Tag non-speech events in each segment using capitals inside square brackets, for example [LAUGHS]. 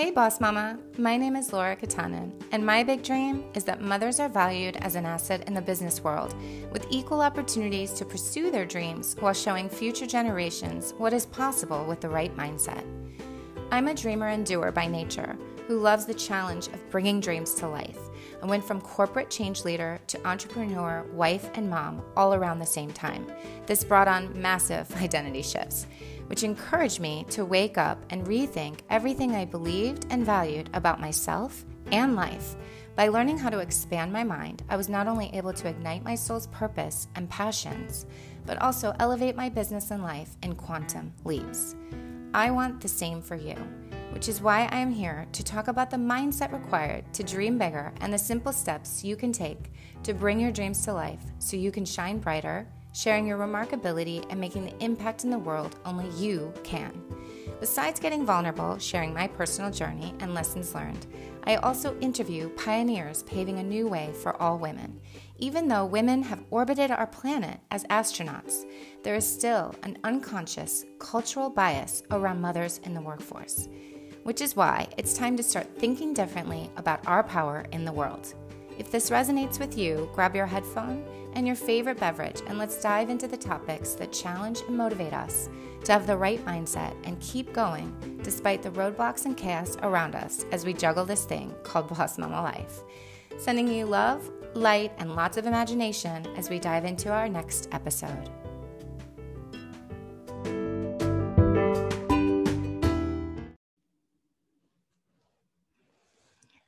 Hey, Boss Mama. My name is Laura Katanen, and my big dream is that mothers are valued as an asset in the business world with equal opportunities to pursue their dreams while showing future generations what is possible with the right mindset. I'm a dreamer and doer by nature who loves the challenge of bringing dreams to life. I went from corporate change leader to entrepreneur, wife, and mom all around the same time. This brought on massive [LAUGHS] identity shifts, which encouraged me to wake up and rethink everything I believed and valued about myself and life. By learning how to expand my mind, I was not only able to ignite my soul's purpose and passions, but also elevate my business and life in quantum leaps. I want the same for you which is why I am here to talk about the mindset required to dream bigger and the simple steps you can take to bring your dreams to life so you can shine brighter, sharing your remarkability and making the impact in the world only you can. Besides getting vulnerable, sharing my personal journey and lessons learned, I also interview pioneers paving a new way for all women. Even though women have orbited our planet as astronauts, there is still an unconscious cultural bias around mothers in the workforce which is why it's time to start thinking differently about our power in the world. If this resonates with you, grab your headphone and your favorite beverage and let's dive into the topics that challenge and motivate us to have the right mindset and keep going despite the roadblocks and chaos around us as we juggle this thing called Boss Mama Life. Sending you love, light, and lots of imagination as we dive into our next episode.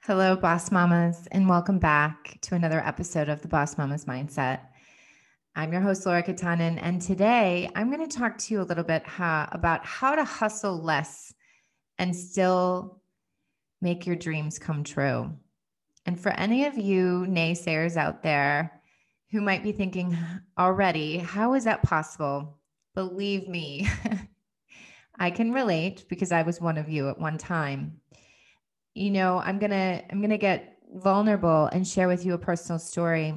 Hello, Boss Mamas, and welcome back to another episode of the Boss Mamas Mindset. I'm your host, Laura Katanen, and today I'm going to talk to you a little bit how, about how to hustle less and still make your dreams come true. And for any of you naysayers out there who might be thinking already, how is that possible? Believe me, [LAUGHS] I can relate because I was one of you at one time you know, I'm going to I'm going to get vulnerable and share with you a personal story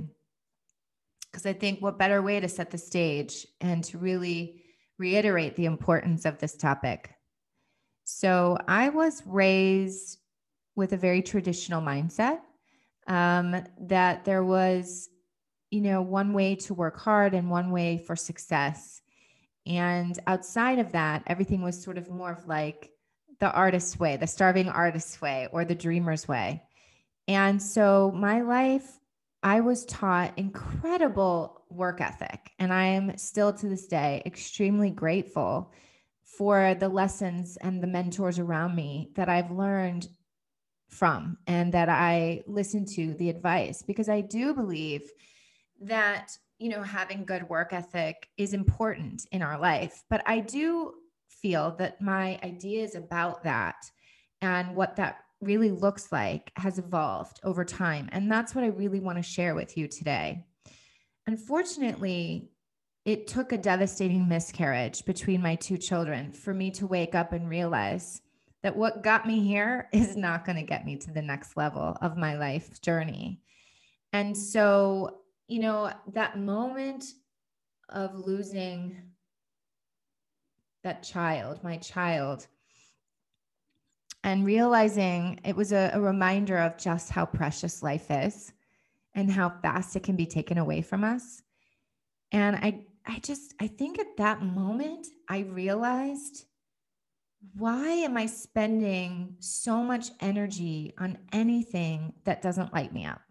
because I think what better way to set the stage and to really reiterate the importance of this topic. So, I was raised with a very traditional mindset um, that there was, you know, one way to work hard and one way for success. And outside of that, everything was sort of more of like, the artist's way, the starving artist's way, or the dreamer's way. And so my life, I was taught incredible work ethic. And I am still to this day extremely grateful for the lessons and the mentors around me that I've learned from and that I listen to the advice because I do believe that you know having good work ethic is important in our life but I do feel that my ideas about that and what that really looks like has evolved over time. And that's what I really want to share with you today. Unfortunately, it took a devastating miscarriage between my two children for me to wake up and realize that what got me here [LAUGHS] is not going to get me to the next level of my life journey. And so, you know, that moment of losing that child, my child, and realizing it was a, a reminder of just how precious life is and how fast it can be taken away from us. And I, I just, I think at that moment, I realized why am I spending so much energy on anything that doesn't light me up?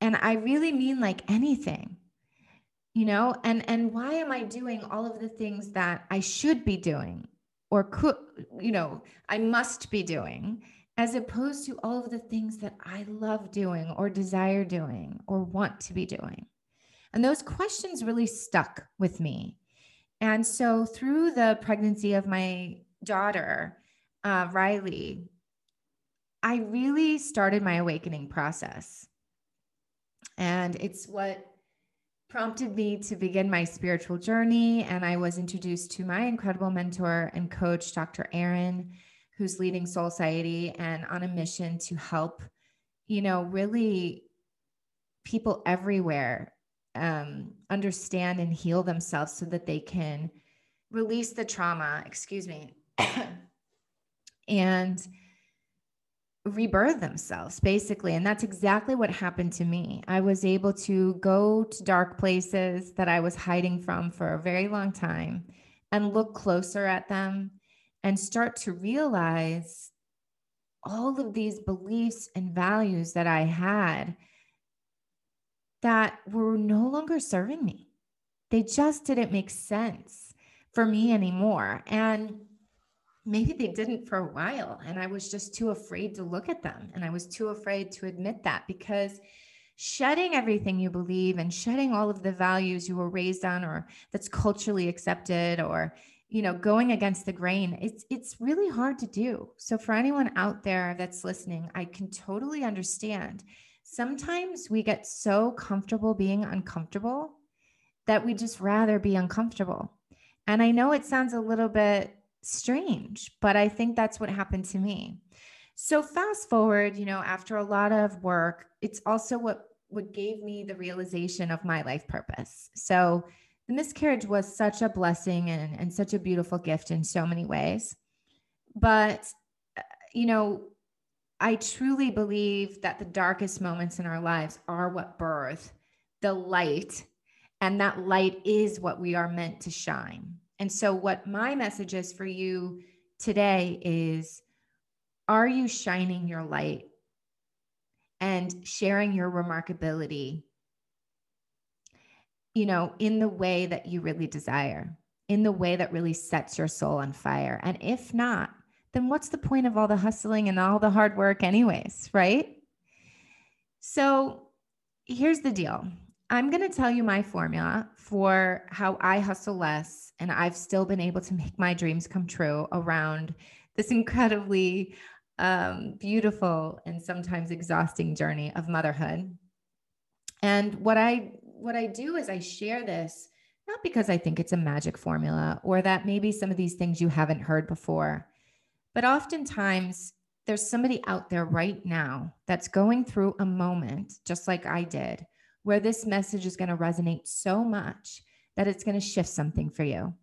And I really mean like anything you know and and why am i doing all of the things that i should be doing or could you know i must be doing as opposed to all of the things that i love doing or desire doing or want to be doing? And those questions really stuck with me. And so through the pregnancy of my daughter uh, riley i really started my awakening process. And it's what prompted me to begin my spiritual journey. And I was introduced to my incredible mentor and coach, Dr. Aaron, who's leading Soul Society and on a mission to help, you know, really people everywhere um, understand and heal themselves so that they can release the trauma. Excuse me. [COUGHS] and rebirth themselves basically and that's exactly what happened to me. I was able to go to dark places that i was hiding from for a very long time and look closer at them and start to realize all of these beliefs and values that i had that were no longer serving me. They just didn't make sense for me anymore. And maybe they didn't for a while. And I was just too afraid to look at them. And I was too afraid to admit that because shedding everything you believe and shedding all of the values you were raised on or that's culturally accepted or you know going against the grain it's it's really hard to do so for anyone out there that's listening i can totally understand sometimes we get so comfortable being uncomfortable that we just rather be uncomfortable and i know it sounds a little bit strange, but I think that's what happened to me. So fast forward, you know, after a lot of work, it's also what what gave me the realization of my life purpose. So the miscarriage was such a blessing and, and such a beautiful gift in so many ways. But, uh, you know, I truly believe that the darkest moments in our lives are what birth the light, and that light is what we are meant to shine. And so, what my message is for you today is Are you shining your light and sharing your remarkability, you know, in the way that you really desire, in the way that really sets your soul on fire? And if not, then what's the point of all the hustling and all the hard work, anyways, right? So, here's the deal I'm going to tell you my formula for how I hustle less and I've still been able to make my dreams come true around this incredibly um, beautiful and sometimes exhausting journey of motherhood. And what I what I do is I share this not because I think it's a magic formula or that maybe some of these things you haven't heard before, but oftentimes there's somebody out there right now that's going through a moment just like I did where this message is going to resonate so much that it's going to shift something for you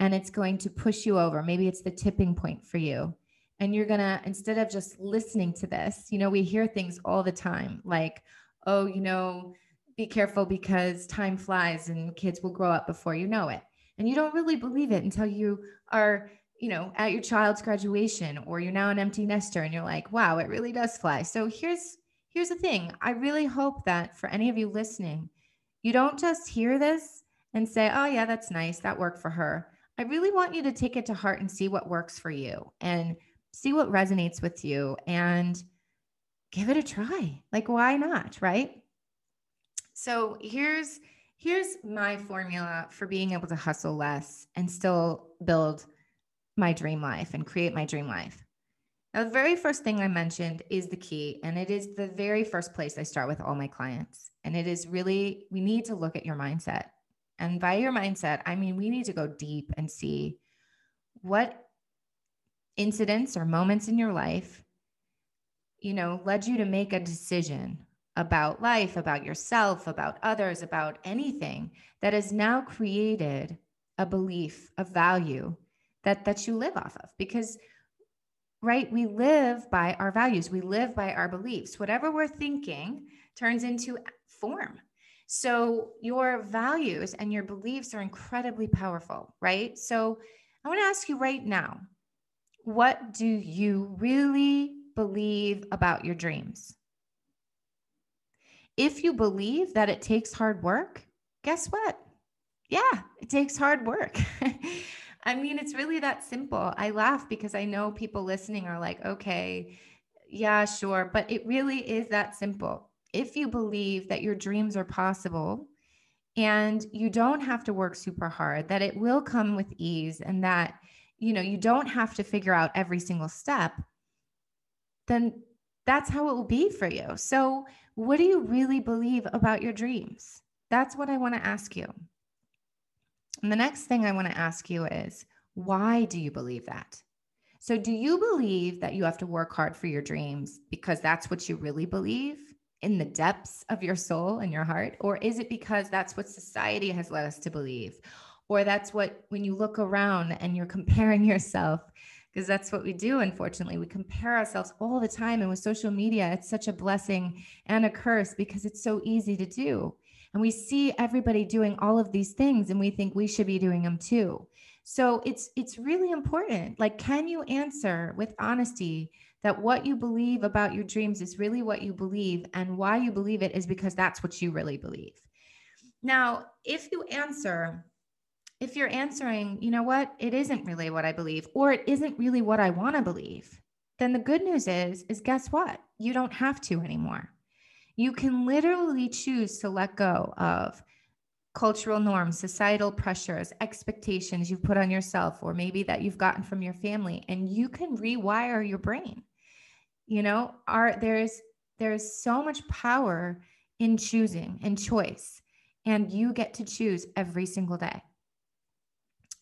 and it's going to push you over. Maybe it's the tipping point for you. And you're going to, instead of just listening to this, you know, we hear things all the time like, oh, you know, be careful because time flies and kids will grow up before you know it. And you don't really believe it until you are, you know, at your child's graduation or you're now an empty nester and you're like, wow, it really does fly. So here's here's the thing I really hope that for any of you listening, you don't just hear this and say, oh, yeah, that's nice. That worked for her. I really want you to take it to heart and see what works for you and see what resonates with you and give it a try. Like, why not? Right. So here's here's my formula for being able to hustle less and still build my dream life and create my dream life. Now, the very first thing I mentioned is the key, and it is the very first place I start with all my clients. And it is really, we need to look at your mindset. And by your mindset, I mean, we need to go deep and see what incidents or moments in your life, you know, led you to make a decision about life, about yourself, about others, about anything that has now created a belief, a value that that you live off of. Because right? We live by our values, we live by our beliefs. Whatever we're thinking turns into form. So, your values and your beliefs are incredibly powerful, right? So, I want to ask you right now what do you really believe about your dreams? If you believe that it takes hard work, guess what? Yeah, it takes hard work. [LAUGHS] I mean, it's really that simple. I laugh because I know people listening are like, okay, yeah, sure. But it really is that simple. If you believe that your dreams are possible and you don't have to work super hard, that it will come with ease and that, you know, you don't have to figure out every single step, then that's how it will be for you. So, what do you really believe about your dreams? That's what I want to ask you. And the next thing I want to ask you is why do you believe that? So, do you believe that you have to work hard for your dreams because that's what you really believe in the depths of your soul and your heart? Or is it because that's what society has led us to believe? Or that's what, when you look around and you're comparing [LAUGHS] yourself because that's what we do unfortunately we compare ourselves all the time and with social media it's such a blessing and a curse because it's so easy to do and we see everybody doing all of these things and we think we should be doing them too so it's it's really important like can you answer with honesty that what you believe about your dreams is really what you believe and why you believe it is because that's what you really believe now if you answer if you're answering, you know what, it isn't really what I believe, or it isn't really what I want to believe, then the good news is, is guess what? You don't have to anymore. You can literally choose to let go of cultural norms, societal pressures, expectations you've put on yourself, or maybe that you've gotten from your family, and you can rewire your brain. You know, are there's there's so much power in choosing and choice, and you get to choose every single day.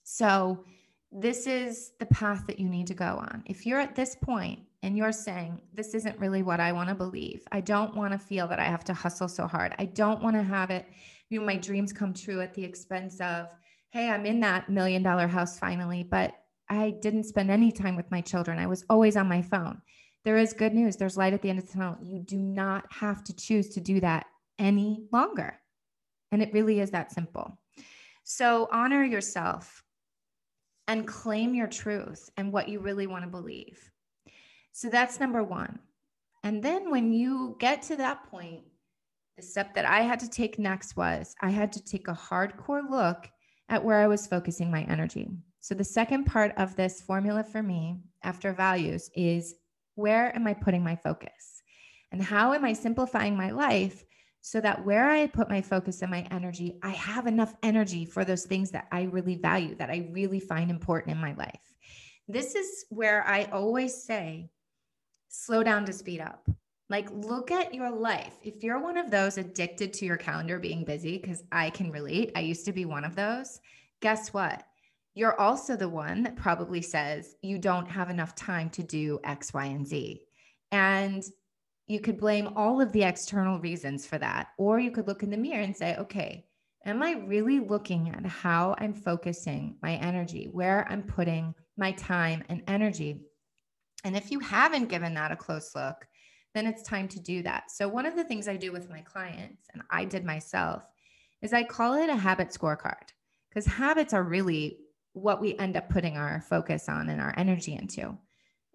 So, this is the path that you need to go on. If you're at this point and you're saying, This isn't really what I want to believe, I don't want to feel that I have to hustle so hard. I don't want to have it, you know, my dreams come true at the expense of, Hey, I'm in that million dollar house finally, but I didn't spend any time with my children. I was always on my phone. There is good news. There's light at the end of the tunnel. You do not have to choose to do that any longer. And it really is that simple. So honor yourself and claim your truth and what you really want to believe. So that's number one. And then when you get to that point, the step that I had to take next was I had to take a hardcore look at where I was focusing my energy. So the second part of this formula for me after values is where am I putting my focus? And how am I simplifying my life so that where I put my focus and my energy, I have enough energy for those things that I really value, that I really find important in my life. This is where I always say, slow down to speed up. Like, look at your life. If you're one of those addicted to your calendar being busy, because I can relate, I used to be one of those. Guess what? You're also the one that probably says you don't have enough time to do X, Y, and Z. And you could blame all of the external reasons for that. Or you could look in the mirror and say, okay, am I really looking at how I'm focusing my energy, where I'm putting my time and energy? And if you haven't given that a close look, then it's time to do that. So, one of the things I do with my clients, and I did myself, is I call it a habit scorecard because habits are really what we end up putting our focus on and our energy into.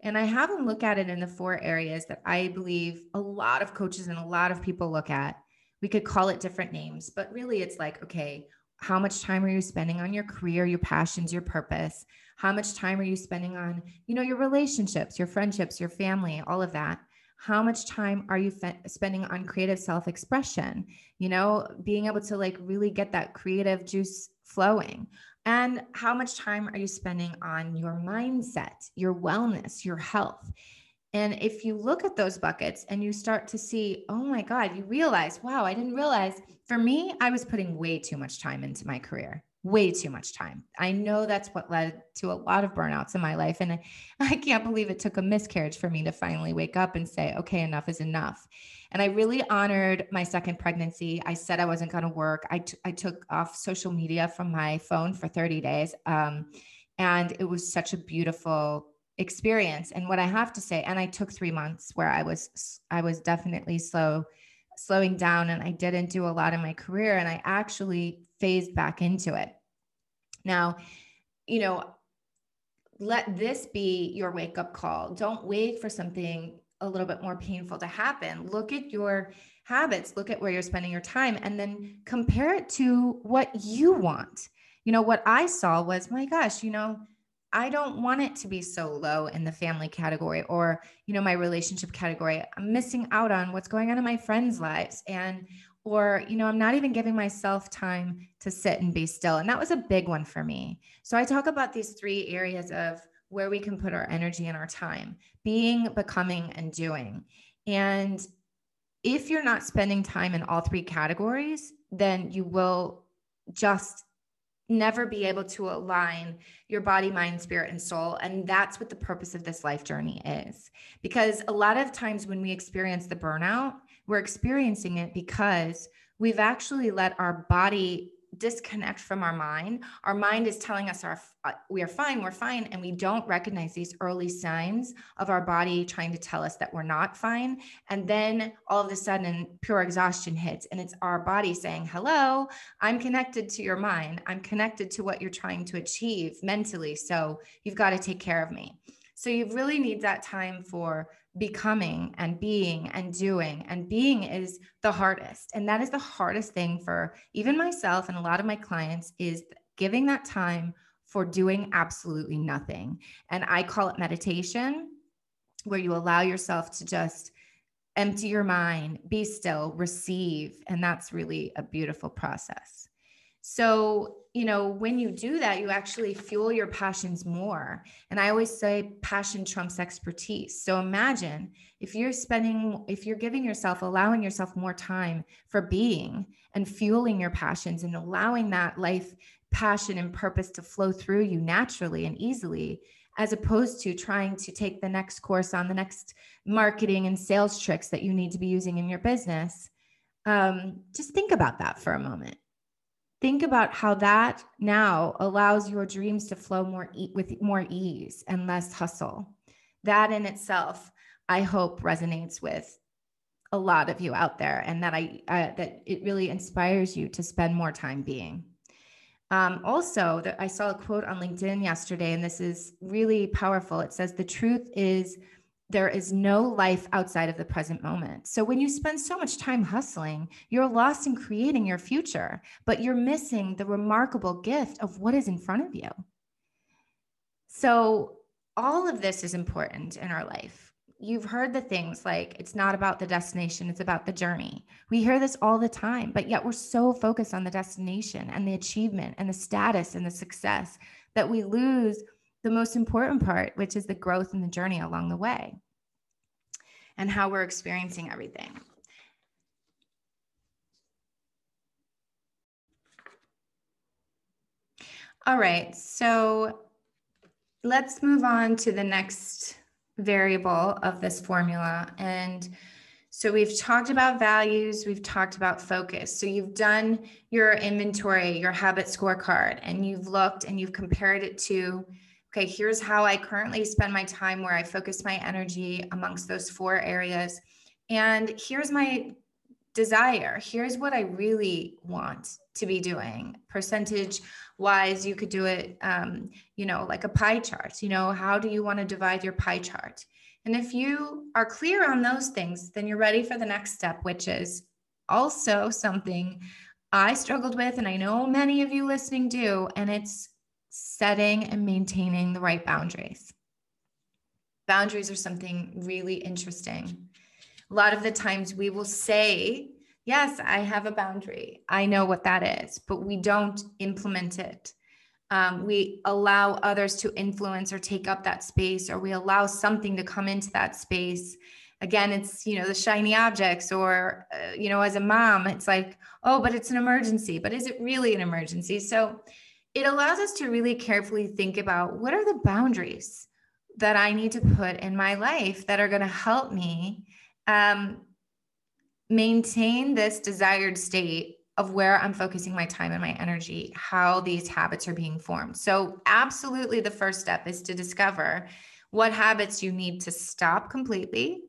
And I have them look at it in the four areas that I believe a lot of coaches and a lot of people look at. We could call it different names, but really it's like, okay, how much time are you spending on your career, your passions, your purpose? How much time are you spending on, you know, your relationships, your friendships, your family, all of that? How much time are you fe- spending on creative self-expression? You know, being able to like really get that creative juice flowing. And how much time are you spending on your mindset, your wellness, your health? And if you look at those buckets and you start to see, oh my God, you realize, wow, I didn't realize. For me, I was putting way too much time into my career, way too much time. I know that's what led to a lot of burnouts in my life. And [LAUGHS] I, can't believe it took a miscarriage for me to finally wake up and say, okay, enough is enough. And I really honored my second pregnancy. I said I wasn't going to work. I, t- I took off social media from my phone for 30 days. Um, and it was such a beautiful experience. And what I have to say, and I took three months where I was, I was definitely slow, slowing down and I didn't do a lot in my career. And I actually phased back into it. Now, you know, let this be your wake up call. Don't wait for something a little bit more painful to happen. Look at your habits, look at where you're spending your time, and then compare it to what you want. You know, what I saw was, my gosh, you know, I don't want it to be so low in the family category or, you know, my relationship category. I'm missing out on what's going on in my friends' lives. And, or, you know, I'm not even giving myself time to sit and be still. And that was a big one for me. So I talk about these three areas of where we can put our energy and our time being, becoming, and doing. And if you're not spending time in all three categories, then you will just never be able to align your body, mind, spirit, and soul. And that's what the purpose of this life journey is. Because a lot of times when we experience the burnout, we're experiencing it because we've actually let our body disconnect from our mind. Our mind is telling us our uh, we are fine, we're fine, and we don't recognize these early signs of our body trying to tell us that we're not fine. And then all of a sudden, pure exhaustion hits, and it's our body saying, "Hello, I'm connected to your mind. I'm connected to what you're trying to achieve mentally. So you've got to take care of me." So you really need that time for becoming and being and doing. And being is the hardest. And that is the hardest thing for even myself and a lot of my clients is giving that time for doing absolutely nothing. And I call it meditation, where you allow yourself to just empty your mind, be still, receive. And that's really a beautiful process. So, you know, when you do that, you actually fuel your passions more. And I always say passion trumps expertise. So imagine if you're spending, if you're giving yourself, allowing yourself more time for being and fueling your passions and allowing that life passion and purpose to flow through you naturally and easily, as opposed to trying to take the next course on the next marketing and sales tricks that you need to be using in your business. Um, just think about that for a moment think about how that now allows your dreams to flow more e- with more ease and less hustle. That in itself i hope resonates with a lot of you out there and that i uh, that it really inspires you to spend more time being. Um, also that i saw a quote on linkedin yesterday and this is really powerful. It says the truth is there is no life outside of the present moment. So when you spend so much time hustling, you're lost in creating your future, but you're missing the remarkable gift of what is in front of you. So all of this is important in our life. You've heard the things like it's not about the destination, it's about the journey. We hear this all the time, but yet we're so focused on the destination and the achievement and the status and the success that we lose the most important part, which is the growth and the journey along the way and how we're experiencing everything. All right, so let's move on to the next variable of this formula. And so we've talked about values, we've talked about focus. So you've done your inventory, your habit scorecard, and you've looked and you've compared it to okay, here's how I currently spend my time where I focus my energy amongst those four areas. And here's my desire. Here's what I really want to be doing. Percentage wise, you could do it, um, you know, like a pie chart. You know, how do you want to divide your pie chart? And if you are clear on those things, then you're ready for the next step, which is also something I struggled with, and I know many of you listening do, and it's setting and maintaining the right boundaries. Boundaries are something really interesting. A lot of the times we will say, Yes, I have a boundary. I know what that is, but we don't implement it. Um, we allow others to influence or take up that space, or we allow something to come into that space. Again, it's, you know, the shiny objects, or, uh, you know, as a mom, it's like, oh, but it's an emergency. But is it really an emergency? So, it allows us to really carefully think about what are the boundaries that I need to put in my life that are going to help me um, maintain this desired state of where I'm focusing my time and my energy, how these habits are being formed. So, absolutely, the first step is to discover what habits you need to stop completely,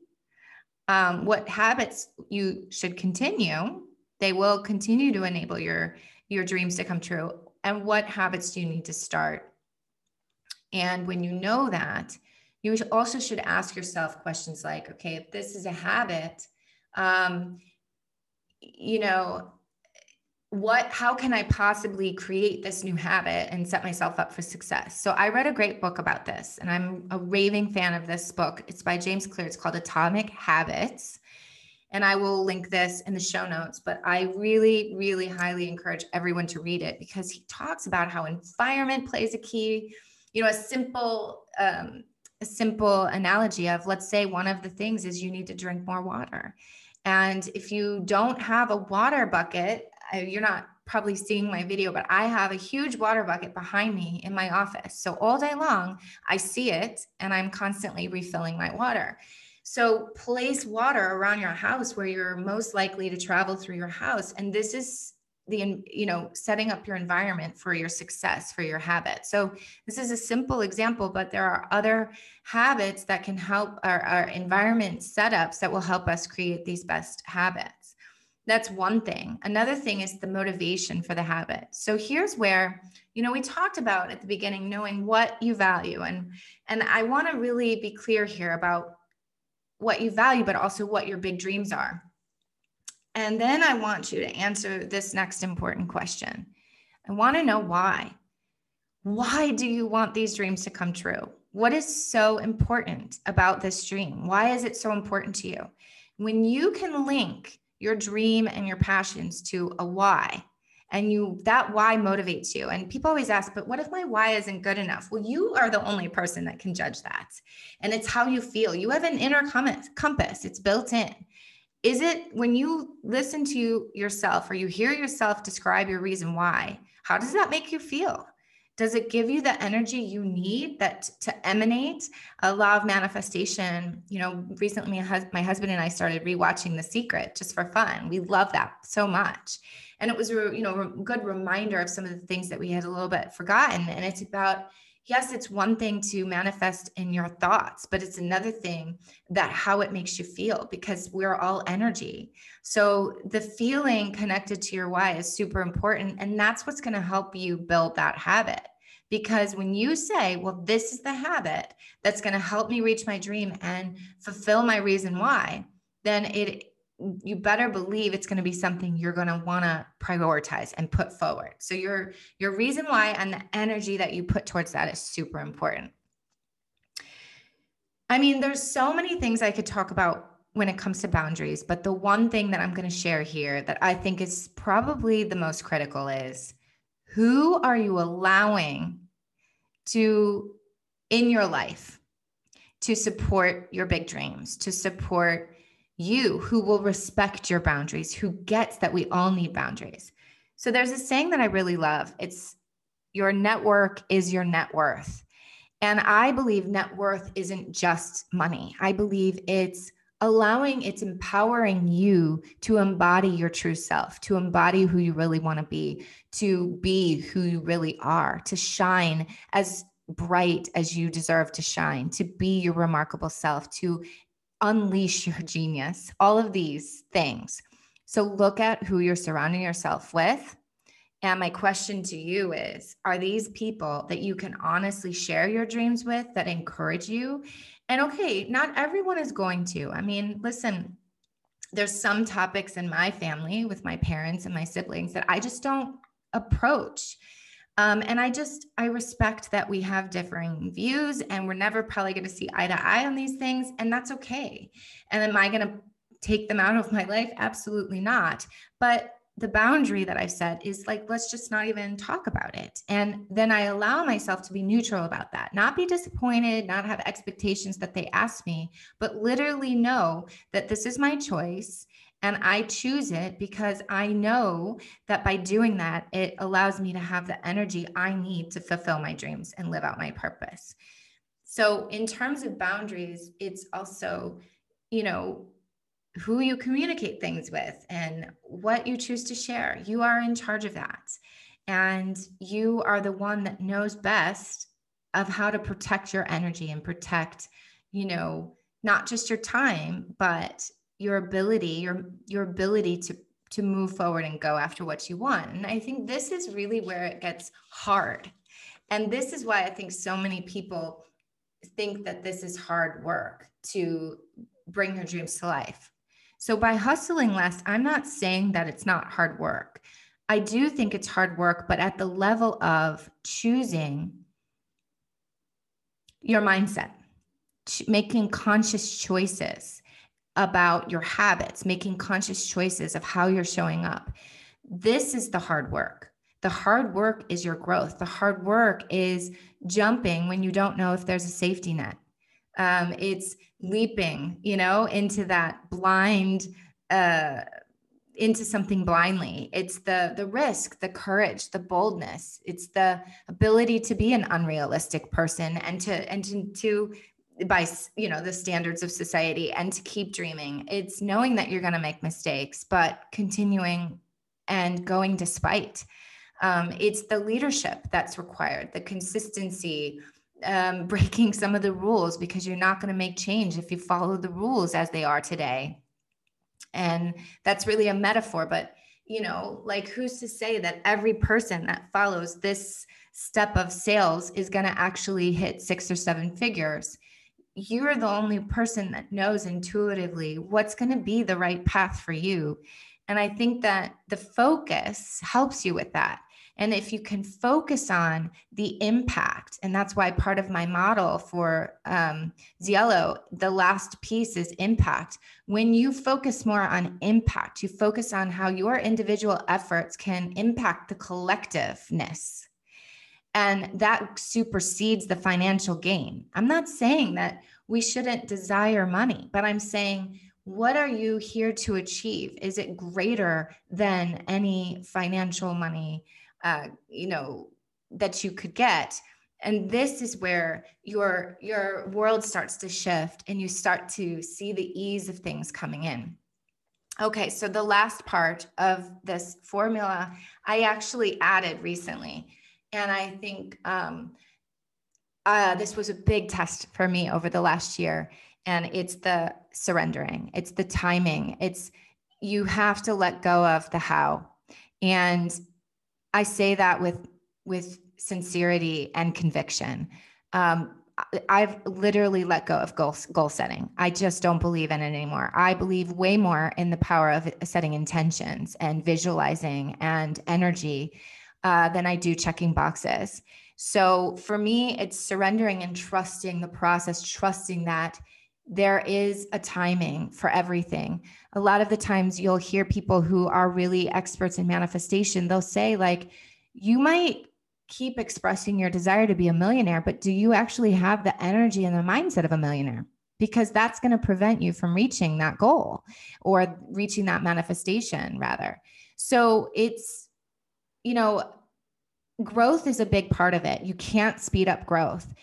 um, what habits you should continue. They will continue to enable your your dreams to come true and what habits do you need to start? And when you know that, you also should ask yourself questions like, okay, if this is a habit, um, you know, what how can i possibly create this new habit and set myself up for success? So i read a great book about this and i'm a raving fan of this book. It's by james clear. It's called atomic habits and I will link this in the show notes. But I really, really highly encourage everyone to read it because he talks about how environment plays a key. You know, a simple, um, a simple analogy of let's say one of the things is you need to drink more water, and if you don't have a water bucket, you're not probably seeing my video, but I have a huge water bucket behind me in my office. So all day long, I see it and I'm constantly refilling my water. So place water around your house where you're most likely to travel through your house. And this is the you know setting up your environment for your success for your habit. So this is a simple example but there are other habits that can help our, our environment setups that will help us create these best habits. That's one thing. Another thing is the motivation for the habit. So here's where you know we talked about at the beginning knowing what you value. And and i want to really be clear here about what you value but also what your big dreams are and then I want you to answer this next important question. I want to know why. Why do you want these dreams to come true? What is so important about this dream? Why is it so important to you? When you can link your dream and your passions to a why, and you that why motivates you. And people always ask but what if my why isn't good enough? Well you are the only person that can judge that. And it's how you feel. You have an inner compass. It's built in. Is it when you listen to yourself or you hear yourself describe your reason why how does that make you feel? Does it give you the energy you need that to emanate a law of manifestation? You know recently my husband and i started rewatching the secret just for fun. We love that so much and it was a you know a good reminder of some of the things that we had a little bit forgotten and it's about yes, it's one thing to manifest in your thoughts, but it's another thing that how it makes you feel because we're all energy. So the feeling connected to your why is super important. And that's what's going to help you build that habit. Because when you say, well, this is the habit that's going to help me reach my dream and fulfill my reason why, then it you better believe it's going to be something you're going to want to prioritize and put forward. So your your reason why and the energy that you put towards that is super important. I mean, there's so many things I could talk about when it comes to boundaries, but the one thing that I'm going to share here that I think is probably the most critical is who are you allowing to in your life to support your big dreams, to support you who will respect your boundaries, who gets that we all need boundaries. So there's a saying that I really love. It's your network is your net worth. And I believe net worth isn't just money. I believe it's allowing, it's empowering you to embody your true self, to embody who you really want to be, to be who you really are, to shine as bright as you deserve to shine, to be your remarkable self, to unleash your genius, all of these things. So look at who you're surrounding yourself with. And my question to you is Are these people that you can honestly share your dreams with that encourage you? And okay, not everyone is going to. I mean, listen, there's some topics in my family with my parents and my siblings that I just don't approach um, and I just, I respect that we have differing views and we're never probably going to see eye to eye on these things. And that's okay. And am I going to take them out of my life? Absolutely not. But the boundary that I've set is like, let's just not even talk about it. And then I allow myself to be neutral about that, not be disappointed, not have expectations that they ask me, but literally know that this is my choice and I choose it because I know that by doing that, it allows me to have the energy I need to fulfill my dreams and live out my purpose. So, in terms of boundaries, it's also, you know, who you communicate things with and what you choose to share. You are in charge of that. And you are the one that knows best of how to protect your energy and protect, you know, not just your time, but your ability your your ability to to move forward and go after what you want. And i think this is really where it gets hard. And this is why i think so many people think that this is hard work to bring your dreams to life. So by hustling less i'm not saying that it's not hard work. I do think it's hard work but at the level of choosing your mindset making conscious choices about your habits, making conscious choices of how you're showing up. This is the hard work. The hard work is your growth. The hard work is jumping when you don't know if there's a safety net. Um, it's leaping, you know, into that blind, uh, into something blindly. It's the the risk, the courage, the boldness. It's the ability to be an unrealistic person and to and to, to by you know the standards of society and to keep dreaming it's knowing that you're going to make mistakes but continuing and going despite. Um, it's the leadership that's required, the consistency, um, [LAUGHS] breaking some of the rules because you're not going to make change if you follow the rules as they are today. And that's really a metaphor, but you know, like who's to say that every person that follows this step of sales is going to actually hit six or seven figures? You're the only person that knows intuitively what's going to be the right path for you. And I think that the focus helps you with that. And if you can focus on the impact, and that's why part of my model for um, the last piece is impact. When you focus more on impact, you focus on how your individual efforts can impact the collectiveness. And that supersedes the financial gain. I'm not saying that we shouldn't desire money, but I'm saying, what are you here to achieve? Is it greater than any financial money? uh, you know that you could get and this is where your your world starts to shift and you start to see the ease of things coming in okay so the last part of this formula i actually added recently and i think um, uh, this was a big test for me over the last year and it's the surrendering it's the timing it's you have to let go of the how and I say that with with sincerity and conviction. Um, I've literally let go of goal, goal setting. I just don't believe in it anymore. I believe way more in the power of setting intentions and visualizing and energy uh, than I do checking boxes. So for me, it's surrendering and trusting the process, trusting that there is a timing for everything. A lot of the times you'll hear people who are really experts in manifestation, they'll say, like, you might keep expressing your desire to be a millionaire, but do you actually have the energy and the mindset of a millionaire? Because that's going to prevent you from reaching that goal or reaching that manifestation, rather. So it's, you know, growth is a big part of it. You can't speed up growth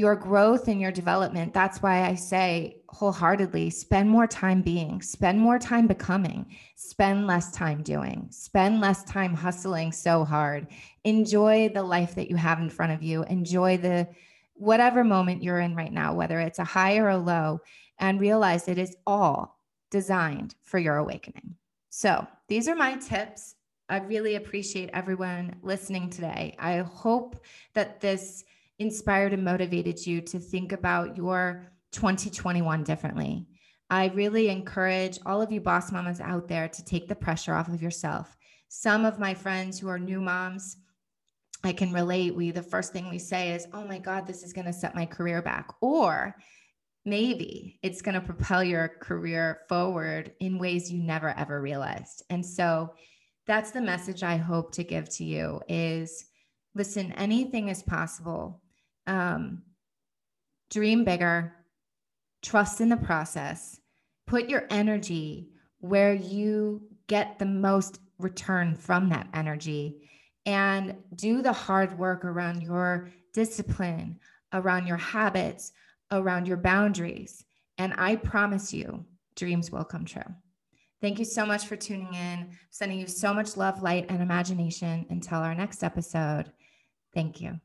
your growth and your development. That's why I say wholeheartedly spend more time being, spend more time becoming, spend less time doing, spend less time hustling so hard. Enjoy the life that you have in front of you. Enjoy the whatever moment you're in right now, whether it's a high or a low, and realize it is all designed for your awakening. So, these are my tips. I really appreciate everyone listening today. I hope that this inspired and motivated you to think about your 2021 differently. I really encourage all of you boss mamas out there to take the pressure off of yourself. Some of my friends who are new moms, I can relate. We, the first thing we say is, Oh my God, this is going to set my career back. Or maybe it's going to propel your career forward in ways you never ever realized. And so that's the message I hope to give to you is listen, anything is possible um, dream bigger, trust in the process, put your energy where you get the most return from that energy, and do the hard work around your discipline, around your habits, around your boundaries. And I promise you, dreams will come true. Thank you so much for tuning in. sending you so much love, light, and imagination. Until our next episode, thank you.